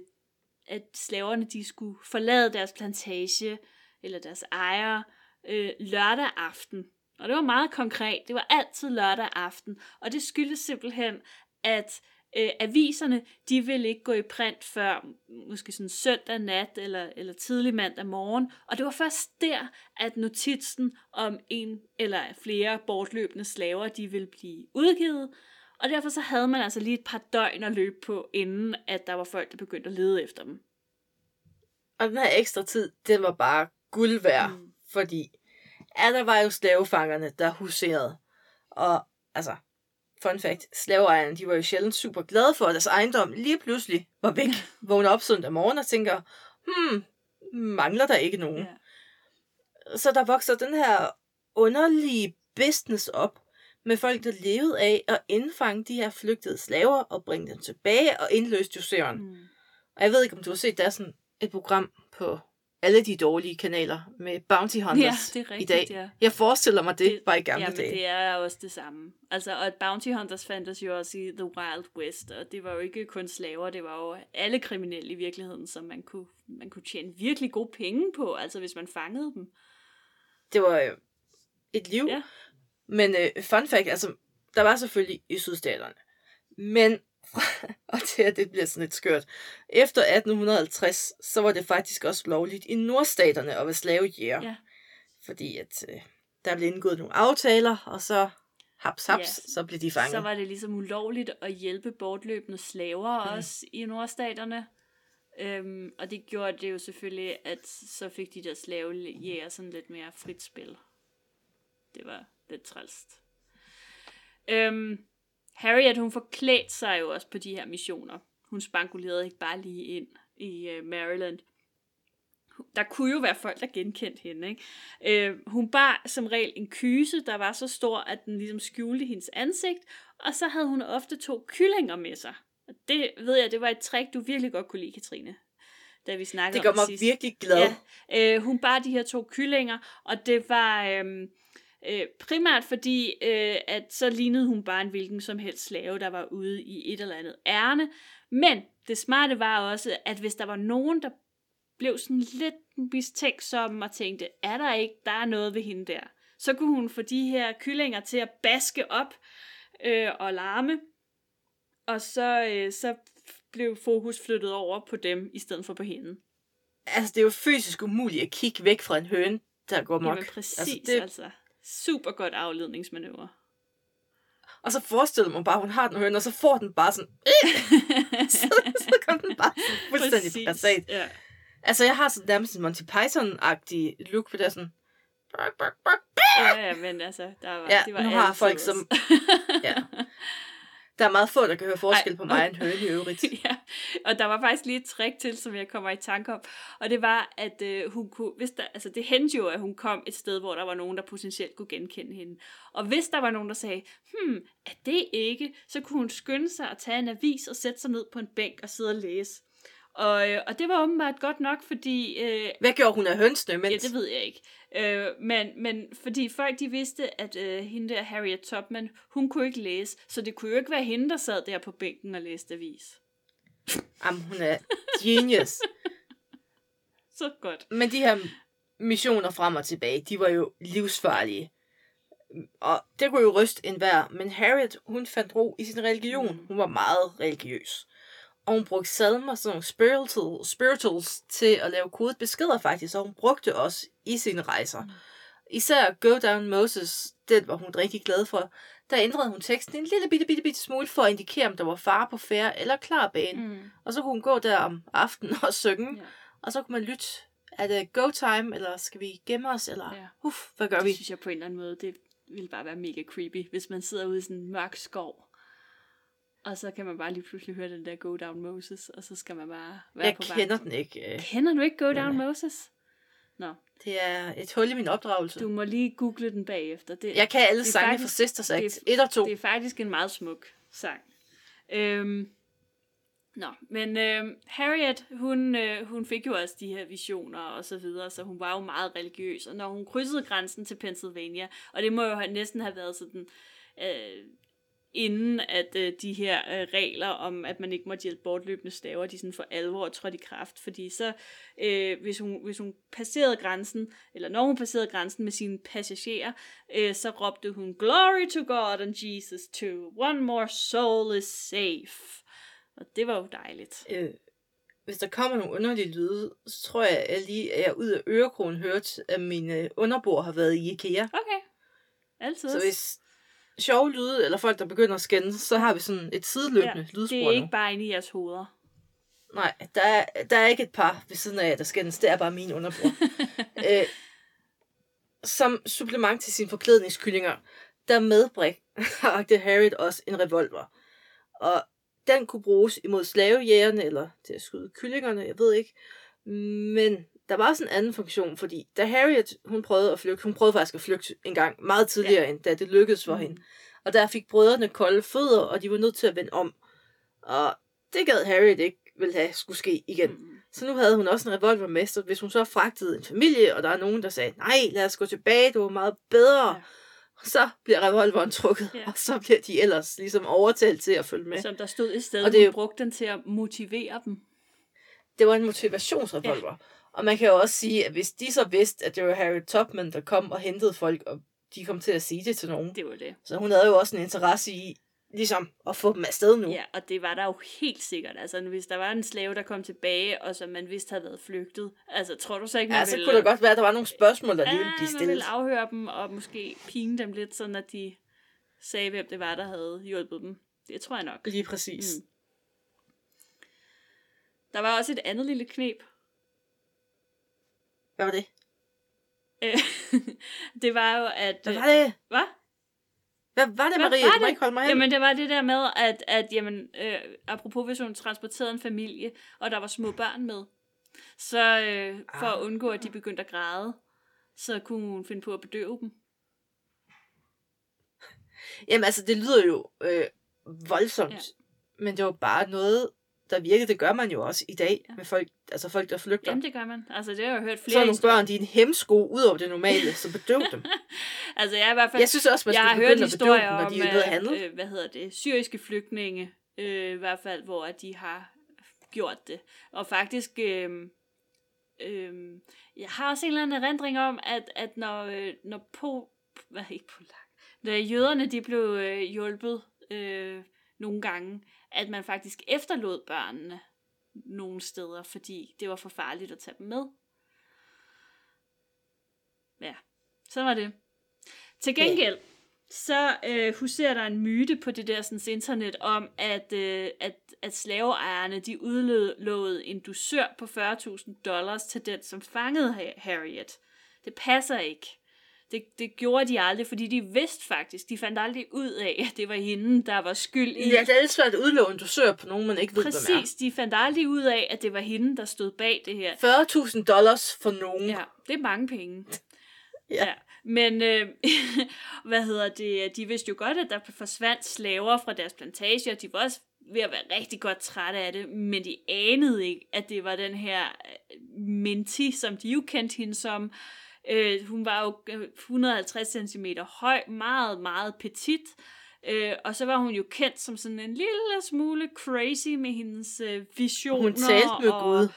at slaverne de skulle forlade deres plantage, eller deres ejere, øh, lørdag aften. Og det var meget konkret. Det var altid lørdag aften. Og det skyldes simpelthen, at øh, aviserne, de ville ikke gå i print før måske sådan søndag nat eller, eller tidlig mandag morgen. Og det var først der, at notitsen om en eller flere bortløbende slaver, de ville blive udgivet. Og derfor så havde man altså lige et par døgn at løbe på, inden at der var folk, der begyndte at lede efter dem. Og den her ekstra tid, den var bare guld værd, mm. fordi ja, der var jo slavefangerne, der huserede. Og altså, fun fact, slaveejerne, de var jo sjældent super glade for, at deres ejendom lige pludselig var væk. Vågner op søndag morgen og tænker, hmm, mangler der ikke nogen? Ja. Så der vokser den her underlige business op, med folk, der levede af at indfange de her flygtede slaver og bringe dem tilbage og indløse juseren. Mm. Og jeg ved ikke, om du har set, der er sådan et program på alle de dårlige kanaler med Bounty Hunters Ja, det er rigtigt, i dag. ja. Jeg forestiller mig det, Det- bare i gamle Jamen, dage. det er også det samme. Altså, og Bounty Hunters fandtes jo også i The Wild West, og det var jo ikke kun slaver, det var jo alle kriminelle i virkeligheden, som man kunne, man kunne tjene virkelig gode penge på, altså hvis man fangede dem. Det var jo et liv. Ja. Men øh, fun fact, altså, der var selvfølgelig i sydstaterne. Men, og det her, det bliver sådan lidt skørt. Efter 1850, så var det faktisk også lovligt i nordstaterne at være slavejæger. Ja. Fordi at øh, der blev indgået nogle aftaler, og så haps haps, Ja. så blev de fanget. Så var det ligesom ulovligt at hjælpe bortløbende slaver mm. også i nordstaterne. Øhm, og det gjorde det jo selvfølgelig, at så fik de der slavejæger sådan lidt mere frit spil. Det var lidt trælst. Øhm, Harriet, hun forklædte sig jo også på de her missioner. Hun spankulerede ikke bare lige ind i øh, Maryland. Der kunne jo være folk, der genkendte hende. Ikke? Øh, hun bar som regel en kyse, der var så stor, at den ligesom skjulte hendes ansigt, og så havde hun ofte to kyllinger med sig. Og det ved jeg, det var et trick, du virkelig godt kunne lide, Katrine, da vi snakkede det gør om mig sidst. virkelig glad. Ja, øh, hun bar de her to kyllinger, og det var øh, øh, primært fordi, øh, at så lignede hun bare en hvilken som helst slave, der var ude i et eller andet ærne. Men det smarte var også, at hvis der var nogen, der blev sådan lidt mistænksomme og tænkte, er der ikke, der er noget ved hende der, så kunne hun få de her kyllinger til at baske op øh, og larme, og så, øh, så blev fokus flyttet over på dem, i stedet for på hende. Altså, det er jo fysisk umuligt at kigge væk fra en høne, der går mok. Jamen præcis, Altså, altså, det, altså. Super godt afledningsmanøvre. Og så forestiller man bare, at hun har den høne, og så får den bare sådan, så, så kommer den bare fuldstændig basalt. Ja. Altså, jeg har sådan nærmest en Monty Python-agtig look, for det sådan, bark, bark, bark. ja, ja, men altså, der var, Ja, det var nu har folk som- ja. Der er meget få, der kan høre forskel Ej, på mig og en høne i øvrigt. ja, og der var faktisk lige et trick til, som jeg kommer i tanke om, og det var, at øh, hun kunne, hvis der, altså det hentede jo, at hun kom et sted, hvor der var nogen, der potentielt kunne genkende hende. Og hvis der var nogen, der sagde, hmm, er det ikke, så kunne hun skynde sig at tage en avis og sætte sig ned på en bænk og sidde og læse. Og, øh, og det var åbenbart godt nok, fordi øh, Hvad gjorde hun af hønsene, Ja, mens? det ved jeg ikke. Øh, men, men fordi folk de vidste, at øh, hende der Harriet Tubman, hun kunne ikke læse, så det kunne jo ikke være hende, der sad der på bænken og læste avis. Jamen, hun er genius. Så godt. Men de her missioner frem og tilbage, de var jo livsfarlige. Og det kunne jo ryste enhver, men Harriet, hun fandt ro i sin religion. Mm. Hun var meget religiøs. Og hun brugte salmer, sådan nogle spiritual, spirituals, til at lave kodet beskeder faktisk, og hun brugte også i sine rejser. Mm. Især Go Down Moses, den var hun rigtig glad for. Der ændrede hun teksten en lille bitte, bitte, bitte smule for at indikere, om der var fare på færre eller klar bane. Mm. Og så kunne hun gå der om aftenen og synge, Ja. og så kunne man lytte, er det go time, eller skal vi gemme os, eller Ja. uff, hvad gør Det vi? synes jeg på en eller anden måde, det ville bare være mega creepy, hvis man sidder ude i sådan en mørk skov. Og så kan man bare lige pludselig høre den der Go Down Moses, og så skal man bare være Jeg på vagt. kender den ikke. øh. Kender du ikke Go Down nej. Moses? Nå, Det er et hul i min opdragelse. du må lige google den bagefter. Det, Jeg kan alle sange faktisk- fra Sisters Act. det 1 og 2. Det er faktisk en meget smuk sang. Øhm, nå, men øhm, Harriet, hun, øh, hun fik jo også de her visioner og så videre, så hun var jo meget religiøs. Og når hun krydsede grænsen til Pennsylvania, og det må jo næsten have været sådan, øh, inden at øh, de her øh, regler om, at man ikke må hjælpe bortløbende staver, de sådan for alvor trådte i kraft. Fordi så, øh, hvis, hun, hvis hun passerede grænsen, eller når hun passerede grænsen med sine passagerer, øh, så råbte hun, Glory to God and Jesus too. One more soul is safe. Og det var jo dejligt. Øh, hvis der kommer nogle underlige lyde, så tror jeg, at jeg lige er ud af ørekronen hørt, at mine underbord har været i IKEA. Okay. Altid. Så hvis sjove lyde, eller folk, der begynder at skændes, så har vi sådan et sideløbende ja, lydspor det er nu. ikke bare inde i jeres hoveder. Nej, der er, der er ikke et par ved siden af, jer, der skændes. Det er bare min underbror. øh, som supplement til sine forklædningskyllinger, der medbragte Harriet også en revolver. Og den kunne bruges imod slavejægerne, eller til at skyde kyllingerne, jeg ved ikke. Men der var også en anden funktion, fordi da Harriet, hun prøvede at flygte, hun prøvede faktisk at flygte en gang, meget tidligere ja. end da det lykkedes for mm. hende. Og der fik brødrene kolde fødder, og de var nødt til at vende om. Og det gad Harriet ikke ville have skulle ske igen. Mm. Så nu havde hun også en revolver med, så hvis hun så fragtede en familie, og der er nogen, der sagde, nej, lad os gå tilbage, det var meget bedre, ja. så bliver revolveren trukket, ja. og så bliver de ellers ligesom overtalt til at følge med. Som der stod i stedet, Og det hun brugte den til at motivere dem. Det var en motivationsrevolver. Ja. Og man kan jo også sige, at hvis de så vidste, at det var Harry Tubman, der kom og hentede folk, og de kom til at sige det til nogen, Det var det. så hun havde jo også en interesse i, ligesom, at få dem afsted nu. Ja, og det var der jo helt sikkert. Altså, hvis der var en slave, der kom tilbage, og som man vidste havde været flygtet, altså, tror du så ikke, man Ja, så ville... kunne det godt være, at der var nogle spørgsmål, der lige ville ja, blive man stillet. ville afhøre dem, og måske pine dem lidt, sådan at de sagde, hvem det var, der havde hjulpet dem. Det tror jeg nok. Lige præcis. Mm. Der var også et andet lille knep. Hvad var det? Det var jo, at... Hvad var det? Hvad? Hvad var det, Hvad Marie? var Du må det? ikke holde mig hen. Jamen, det var det der med, at, at jamen, øh, apropos hvis hun transporterede en familie, og der var små børn med, så øh, for at Ah. undgå, at de begyndte at græde, så kunne hun finde på at bedøve dem. Jamen, altså, det lyder jo øh, voldsomt. Ja. Men det var bare noget, der virkede. Det gør man jo også i dag Ja. med folk, altså folk, der flygter. Jamen, det gør man. Altså, det har jeg hørt så flere er nogle børn, de er en hemsko ud over det normale, så bedøv dem. Altså, jeg er i hvert fald... Jeg synes også, man jeg skal har hørt begynde at bedøve dem, når de er nede at handle. øh, hvad hedder det, syriske flygtninge, øh, i hvert fald, hvor at de har gjort det. Og faktisk, øh, øh, jeg har også en eller anden erindring om, at, at når, øh, når på, hvad ikke polak, når jøderne de blev øh, hjulpet øh, nogle gange, at man faktisk efterlod børnene nogle steder, fordi det var for farligt at tage dem med. Ja, så var det. Til gengæld, så øh, huserer der en myte på det der sådan, internet om, at, øh, at, at slaveejerne de udlovede en dusør på 40.000 dollars til den, som fangede Harriet. Det passer ikke. Det, det gjorde de aldrig, fordi de vidste faktisk, de fandt aldrig ud af, at det var hende, der var skyld i... Ja, det er lidt svært at udlåne dusør på nogen, man ikke ved, Præcis, hvem er. de fandt aldrig ud af, at det var hende, der stod bag det her. 40.000 dollars for nogen. Ja, det er mange penge. Ja. ja. Men, øh, hvad hedder det, de vidste jo godt, at der forsvandt slaver fra deres plantager, de var også ved at være rigtig godt trætte af det, men de anede ikke, at det var den her øh, Minty, som de jo kendte hende som. Øh, hun var jo 150 øh, cm høj, meget, meget petit, øh, og så var hun jo kendt som sådan en lille smule crazy med hendes øh, visioner. Hun talte med og, Gud.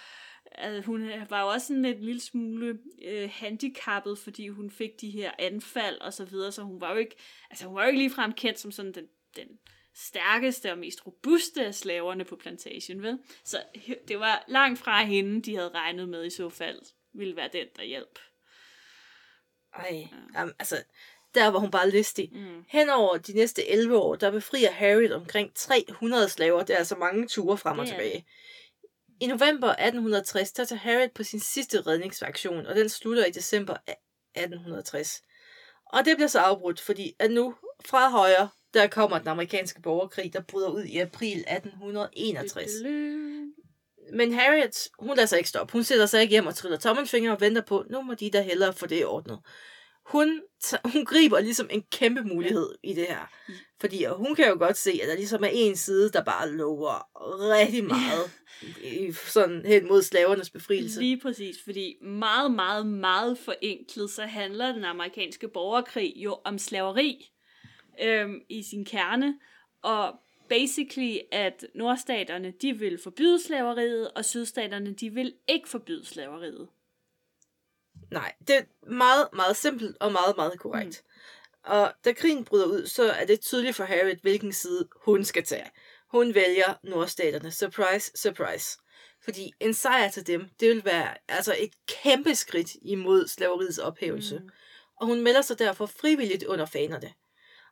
Altså, hun var jo også sådan et lille smule øh, handicappet, fordi hun fik de her anfald og så videre, så hun var jo ikke, altså hun var jo ikke ligefrem kendt som sådan den, den stærkeste og mest robuste af slaverne på plantagen, vel? Så det var langt fra hende, de havde regnet med i så fald, ville være den, der hjalp. Ej, ja. jamen, altså, der var hun bare listig. Mm. Henover de næste 11 år, der befrier Harriet omkring 300 slaver. Det er altså mange ture frem og Det tilbage. I november 1860, der tager Harriet på sin sidste redningsaktion, og den slutter i december af 1860. Og det bliver så afbrudt, fordi at nu fra højre, der kommer den amerikanske borgerkrig, der bryder ud i april 1861. Men Harriet, hun lader sig ikke stoppe. Hun sætter sig ikke hjem og triller tommelfinger og venter på, nu må de da hellere få det ordnet. Hun, hun griber ligesom en kæmpe mulighed i det her. Fordi hun kan jo godt se, at der ligesom er en side, der bare lover rigtig meget i, sådan hen mod slavernes befrielse. Lige præcis, fordi meget, meget, meget forenklet, så handler den amerikanske borgerkrig jo om slaveri øhm, i sin kerne, og basically, at nordstaterne, de vil forbyde slaveriet, og sydstaterne, de vil ikke forbyde slaveriet. Nej, det er meget, meget simpelt og meget, meget korrekt. Mm. Og da krigen bryder ud, så er det tydeligt for Harriet, hvilken side hun skal tage. Hun vælger nordstaterne. Surprise, surprise. Fordi en sejr til dem, det vil være altså et kæmpe skridt imod slaveriets ophævelse. Mm. Og hun melder sig derfor frivilligt under fanerne.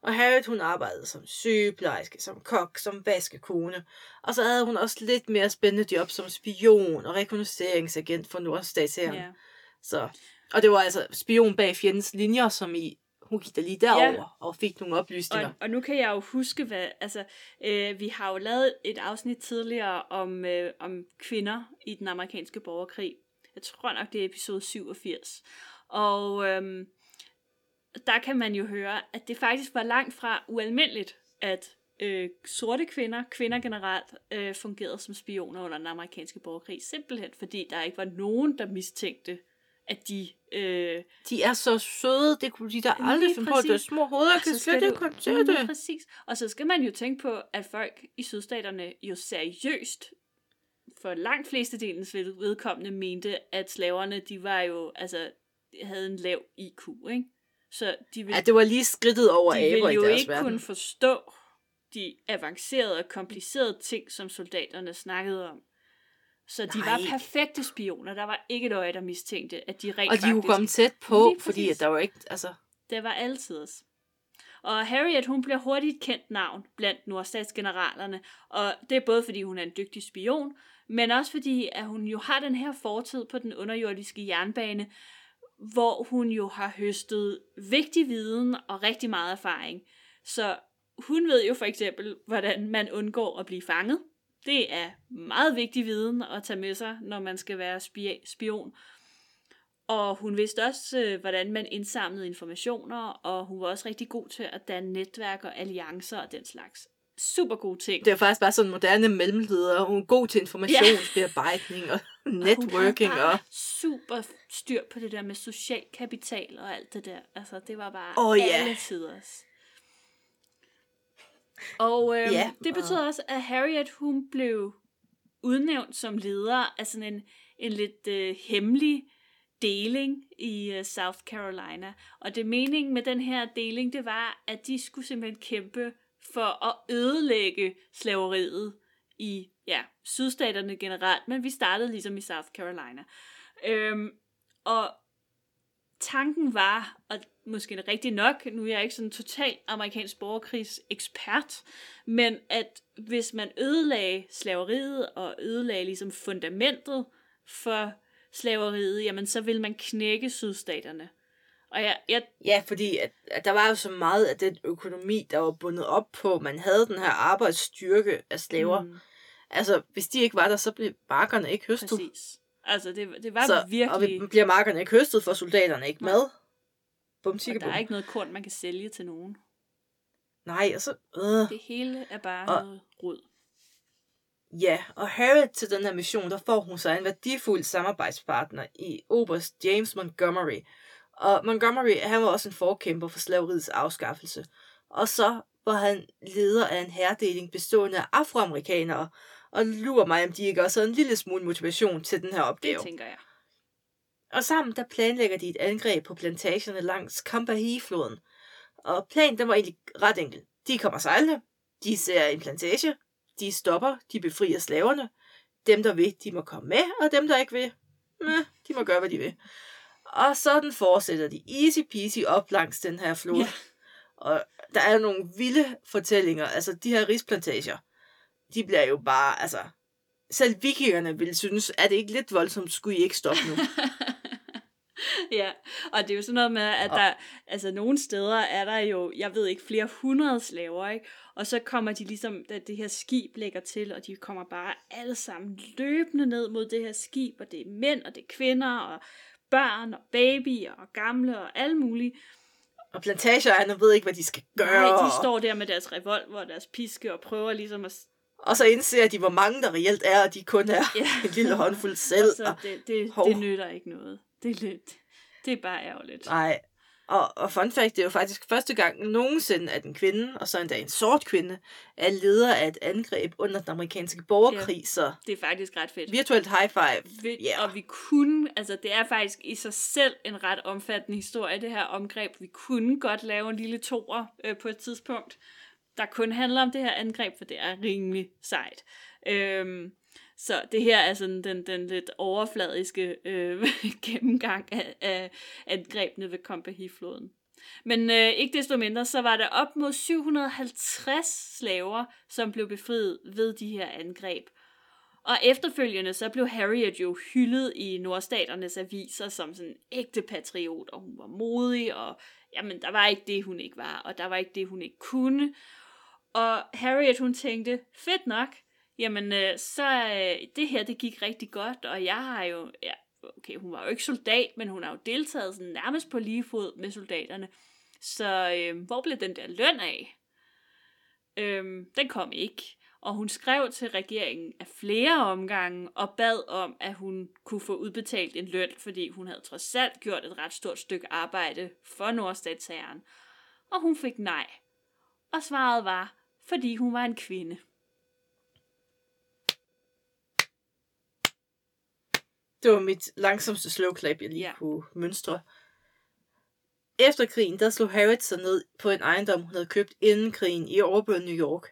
Og Harriet, hun arbejdede som sygeplejerske, som kok, som vaskekone. Og så havde hun også lidt mere spændende job som spion og rekognosceringsagent for nordstatshæren. Ja. Så, og det var altså spion bag fjendens linjer, som i, hun gik da lige derover ja. og fik nogle oplysninger. Og, og nu kan jeg jo huske, hvad, altså, øh, vi har jo lavet et afsnit tidligere om, øh, om kvinder i den amerikanske borgerkrig. Jeg tror nok, det er episode 87. Og øhm, der kan man jo høre, at det faktisk var langt fra ualmindeligt, at øh, sorte kvinder, kvinder generelt, øh, fungerede som spioner under den amerikanske borgerkrig. Simpelthen fordi der ikke var nogen, der mistænkte, at de... Øh, De er så søde, det kunne de da aldrig finde på. Det er præcis. små hoveder, kan så slet ikke Lige det. Præcis. Og så skal man jo tænke på, at folk i sydstaterne jo seriøst for langt flestedelens ved- vedkommende mente, at slaverne, de var jo, altså, havde en lav IQ, ikke? Så de ville, Ja, det var lige skridtet over de aber ville i jo deres ikke verden. kunne forstå de avancerede og komplicerede ting, som soldaterne snakkede om. Så de Nej. var perfekte spioner. Der var ikke et øje, der mistænkte, at de rent Og de kunne komme tæt på, fordi at der var ikke, altså... det var altid os. Og Harriet, hun bliver hurtigt et kendt navn blandt nordstatsgeneralerne, og det er både fordi hun er en dygtig spion, men også fordi, at hun jo har den her fortid på den underjordiske jernbane, hvor hun jo har høstet vigtig viden og rigtig meget erfaring. Så hun ved jo for eksempel, hvordan man undgår at blive fanget. Det er meget vigtig viden at tage med sig, når man skal være spion. Og hun vidste også, øh, hvordan man indsamlede informationer, og hun var også rigtig god til at danne netværk og alliancer og den slags. Super gode ting. Det er faktisk bare sådan moderne mellemleder. Hun er god til informationsbearbejdning og networking. Og... bare super styr på det der med social kapital og alt det der. Altså, det var bare Åh, ja. alle tiders. Og øhm, Ja, det betød også, at Harriet, hun blev udnævnt som leder af sådan en, en lidt øh, hemmelig deling i øh, South Carolina. Og det meningen med den her deling, det var, at de skulle simpelthen kæmpe for at ødelægge slaveriet i ja, sydstaterne generelt, men vi startede ligesom i South Carolina. Øhm, og tanken var, og måske det rigtigt nok, nu er jeg ikke sådan en total amerikansk borgerkrigsekspert, men at hvis man ødelagde slaveriet og ødelagde ligesom fundamentet for slaveriet, jamen så vil man knække sydstaterne. Og jeg, jeg, Ja, fordi at, at der var jo så meget af den økonomi, der var bundet op på, man havde den her arbejdsstyrke af slaver. Mm. Altså, hvis de ikke var der, så blev markerne ikke høstet. præcis. Altså, det, det var så, virkelig... Og bliver markerne ikke høstet, for soldaterne ikke mad. Bum, Og der er ikke noget korn, man kan sælge til nogen. Nej, og så... Øh. Det hele er bare Og- noget rod. Ja, og Harriet til den her mission, der får hun sig en værdifuld samarbejdspartner i oberst James Montgomery. Og Montgomery, han var også en forkæmper for slaveriets afskaffelse. Og så var han leder af en herdeling bestående af afroamerikanere. Og lurer mig, om de ikke også havde en lille smule motivation til den her Det opgave. tænker jeg. Og sammen der planlægger de et angreb på plantagerne langs Combahee-floden. Og planen den var egentlig ret enkel. De kommer sejlende, de ser en plantage, de stopper, de befrier slaverne. Dem, der vil, de må komme med, og dem, der ikke vil, meh, de må gøre, hvad de vil. Og sådan fortsætter de easy peasy op langs den her flod. Ja. Og der er nogle vilde fortællinger. Altså, de her risplantager, de bliver jo bare, altså... Selv vikingerne ville synes, at det ikke lidt voldsomt, skulle I ikke stoppe nu. ja, og det er jo sådan noget med, at der, altså nogle steder er der jo, jeg ved ikke, flere hundrede slaver, ikke? Og så kommer de ligesom, da det her skib lægger til, og de kommer bare alle sammen løbende ned mod det her skib, og det er mænd, og det er kvinder, og børn, og babyer, og gamle, og alle mulige. Og plantageejerne ved ikke, hvad de skal gøre. Nej, de står der med deres revolver og deres piske, og prøver ligesom at... Og så indser de, hvor mange der reelt er, og de kun er Ja. en lille håndfuld selv. Og så det, det, Hov. det nytter ikke noget. Det er lidt... Det er bare ærgerligt. Nej. Og, og fun fact, det er jo faktisk første gang nogensinde, at en kvinde, og så endda en sort kvinde, er leder af et angreb under den amerikanske borgerkrig. Så Det er faktisk ret fedt. virtuelt high five. Vi, Ja. Og vi kunne, altså det er faktisk i sig selv en ret omfattende historie, det her omgreb. Vi kunne godt lave en lille toer øh, på et tidspunkt, der kun handler om det her angreb, for det er rimelig sejt. Øhm, så det her er sådan den, den lidt overfladiske øh, gennemgang af, af angrebene ved Combahee-floden. Men øh, ikke desto mindre, så var der op mod 750 slaver, som blev befriet ved de her angreb. Og efterfølgende så blev Harriet jo hyldet i nordstaternes aviser som sådan en ægte patriot, og hun var modig, og jamen, der var ikke det, hun ikke var, og der var ikke det, hun ikke kunne. Og Harriet, hun tænkte, fedt nok, jamen, øh, så øh, det her, det gik rigtig godt, og jeg har jo, ja, okay, hun var jo ikke soldat, men hun har jo deltaget sådan nærmest på lige fod med soldaterne. Så øh, hvor blev den der løn af? Øh, den kom ikke. Og hun skrev til regeringen af flere omgange og bad om, at hun kunne få udbetalt en løn, fordi hun havde trods alt gjort et ret stort stykke arbejde for nordstatsherren. Og hun fik nej. Og svaret var, fordi hun var en kvinde. Det var mit langsomste slow clap, jeg lige Ja. ja. kunne mønstre. Efter krigen, der slog Harriet sig ned på en ejendom, hun havde købt inden krigen i Auburn, New York.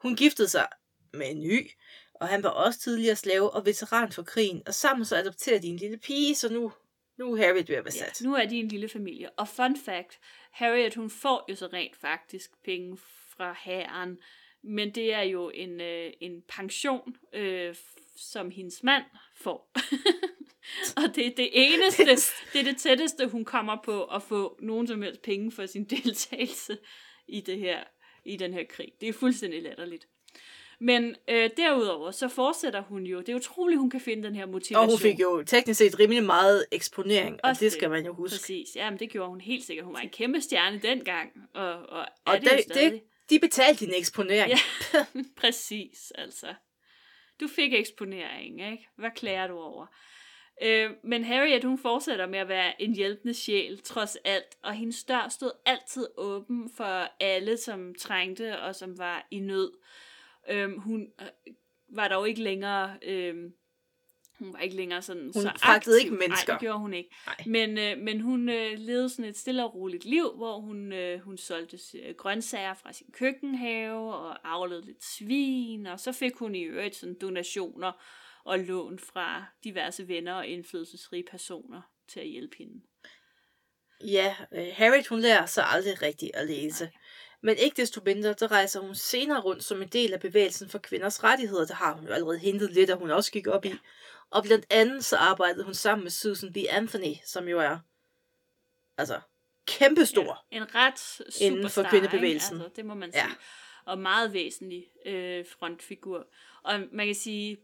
Hun giftede sig med en ny, og han var også tidligere slave og veteran for krigen, og sammen så adopterede de en lille pige, så nu, nu er Harriet ved at være Ja, sat. nu er de en lille familie. Og fun fact, Harriet hun får jo så rent faktisk penge fra hæren, men det er jo en, øh, en pension, øh, som hendes mand får. og det er det eneste, det er det tætteste, hun kommer på at få nogen som helst penge for sin deltagelse i det her, i den her krig. Det er fuldstændig latterligt. Men øh, derudover, så fortsætter hun jo. Det er utroligt, hun kan finde den her motivation. Og hun fik jo teknisk set rimelig meget eksponering, og Også det det. skal man jo huske. Præcis, ja, men det gjorde hun helt sikkert. Hun var en kæmpe stjerne dengang, og, og er Og det, jo det, stadig. det, de betalte din eksponering. Ja, præcis, altså. Du fik eksponering, ikke? Hvad klager du over? Øh, men Harriet, hun fortsætter med at være en hjælpende sjæl, trods alt, og hendes dør stod altid åben for alle, som trængte og som var i nød. Øhm, øh, hun var dog ikke længere... Øh, hun var ikke længere sådan Hun så aktiv. ikke mennesker. Nej, det gjorde hun ikke. Nej. Men, øh, men hun øh, levede sådan et stille og roligt liv, hvor hun, øh, hun solgte øh, grøntsager fra sin køkkenhave og avlede lidt svin, og så fik hun i øvrigt sådan donationer og lån fra diverse venner og indflydelsesrige personer til at hjælpe hende. Ja, øh, Harriet hun lærer sig aldrig rigtigt at læse. Nej. Men ikke desto mindre, der rejser hun senere rundt som en del af bevægelsen for kvinders rettigheder. Der har hun jo allerede hentet lidt, at hun også gik op i. Og blandt andet så arbejdede hun sammen med Susan B. Anthony, som jo er altså kæmpestor. Ja, en ret superstar, inden for kvindebevægelsen. Altså, det må man sige. Ja. Og meget væsentlig øh, frontfigur. Og man kan sige,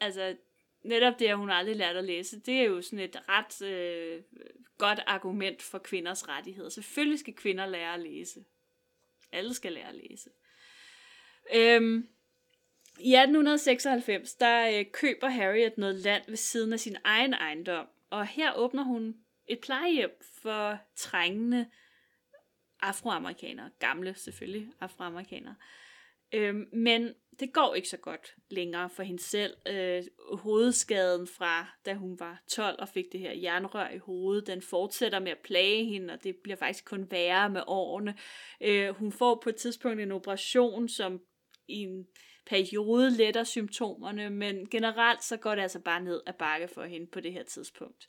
altså netop det, at hun aldrig lærte at læse, det er jo sådan et ret øh, godt argument for kvinders rettigheder. Selvfølgelig skal kvinder lære at læse. Alle skal lære at læse. Øhm, i 1896, der øh, køber Harriet noget land ved siden af sin egen ejendom, og her åbner hun et plejehjem for trængende afroamerikanere. Gamle selvfølgelig afroamerikanere. Øhm, men det går ikke så godt længere for hende selv. Øh, hovedskaden fra, da hun var 12 og fik det her jernrør i hovedet, den fortsætter med at plage hende, og det bliver faktisk kun værre med årene. Øh, hun får på et tidspunkt en operation, som i en periode letter symptomerne, men generelt så går det altså bare ned ad bakke for hende på det her tidspunkt.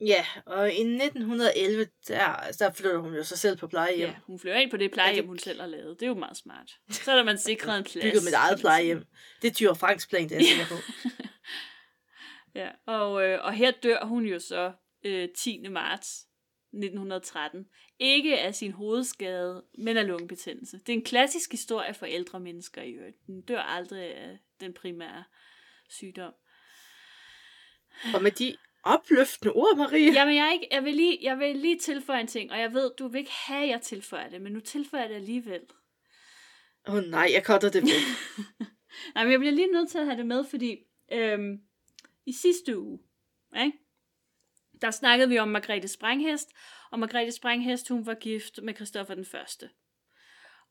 Ja, og i 1911, der, der flytter hun jo sig selv på plejehjem. Ja, hun flytter ind på det plejehjem, hun selv har lavet. Det er jo meget smart. Så er man sikret en plads. Bygget mit eget plejehjem. Det er Tyre Franks plan, det er jeg sikker på. ja, og, øh, og her dør hun jo så øh, 10. marts 1913. Ikke af sin hovedskade, men af lungebetændelse. Det er en klassisk historie for ældre mennesker i øvrigt. Den dør aldrig af den primære sygdom. Og med de opløftende ord, Marie. Jamen, jeg, ikke, jeg, vil lige, jeg vil lige tilføje en ting, og jeg ved, du vil ikke have, at jeg tilføjer det, men nu tilføjer jeg det alligevel. Åh oh, nej, jeg cutter det væk. nej, men jeg bliver lige nødt til at have det med, fordi øhm, i sidste uge, ikke? Der snakkede vi om Margrethe Sprenghest, og Margrethe Sprenghest, hun var gift med Christoffer den Første.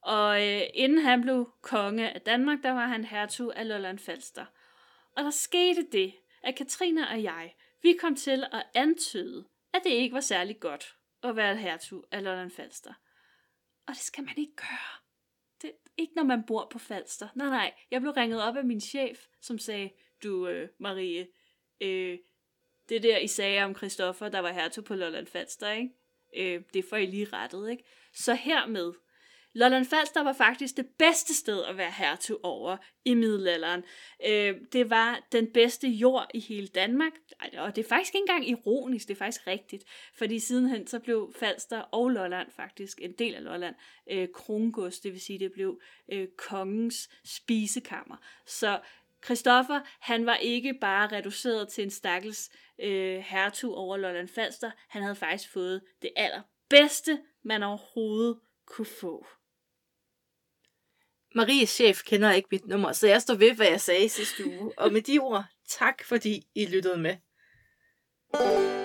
Og øh, inden han blev konge af Danmark, der var han hertug af Lolland Falster. Og der skete det, at Katrine og jeg, vi kom til at antyde, at det ikke var særlig godt at være hertug af Lolland Falster. Og det skal man ikke gøre. Det, ikke når man bor på Falster. Nej, nej. Jeg blev ringet op af min chef, som sagde, du øh, Marie, øh, det der I sagde om Christoffer, der var hertug på Lolland Falster, ikke? Øh, det får I lige rettet, ikke? Så hermed Lolland Falster var faktisk det bedste sted at være hertug over i middelalderen. Øh, det var den bedste jord i hele Danmark, og det er faktisk ikke engang ironisk, det er faktisk rigtigt, fordi sidenhen så blev Falster og Lolland faktisk en del af Lolland øh, krongods, det vil sige, det blev øh, kongens spisekammer. Så Christoffer, han var ikke bare reduceret til en stakkels øh, hertug over Lolland Falster, han havde faktisk fået det allerbedste, man overhovedet kunne få. Maries chef kender ikke mit nummer, så jeg står ved, hvad jeg sagde sidste uge. Og med de ord, tak fordi I lyttede med. thank you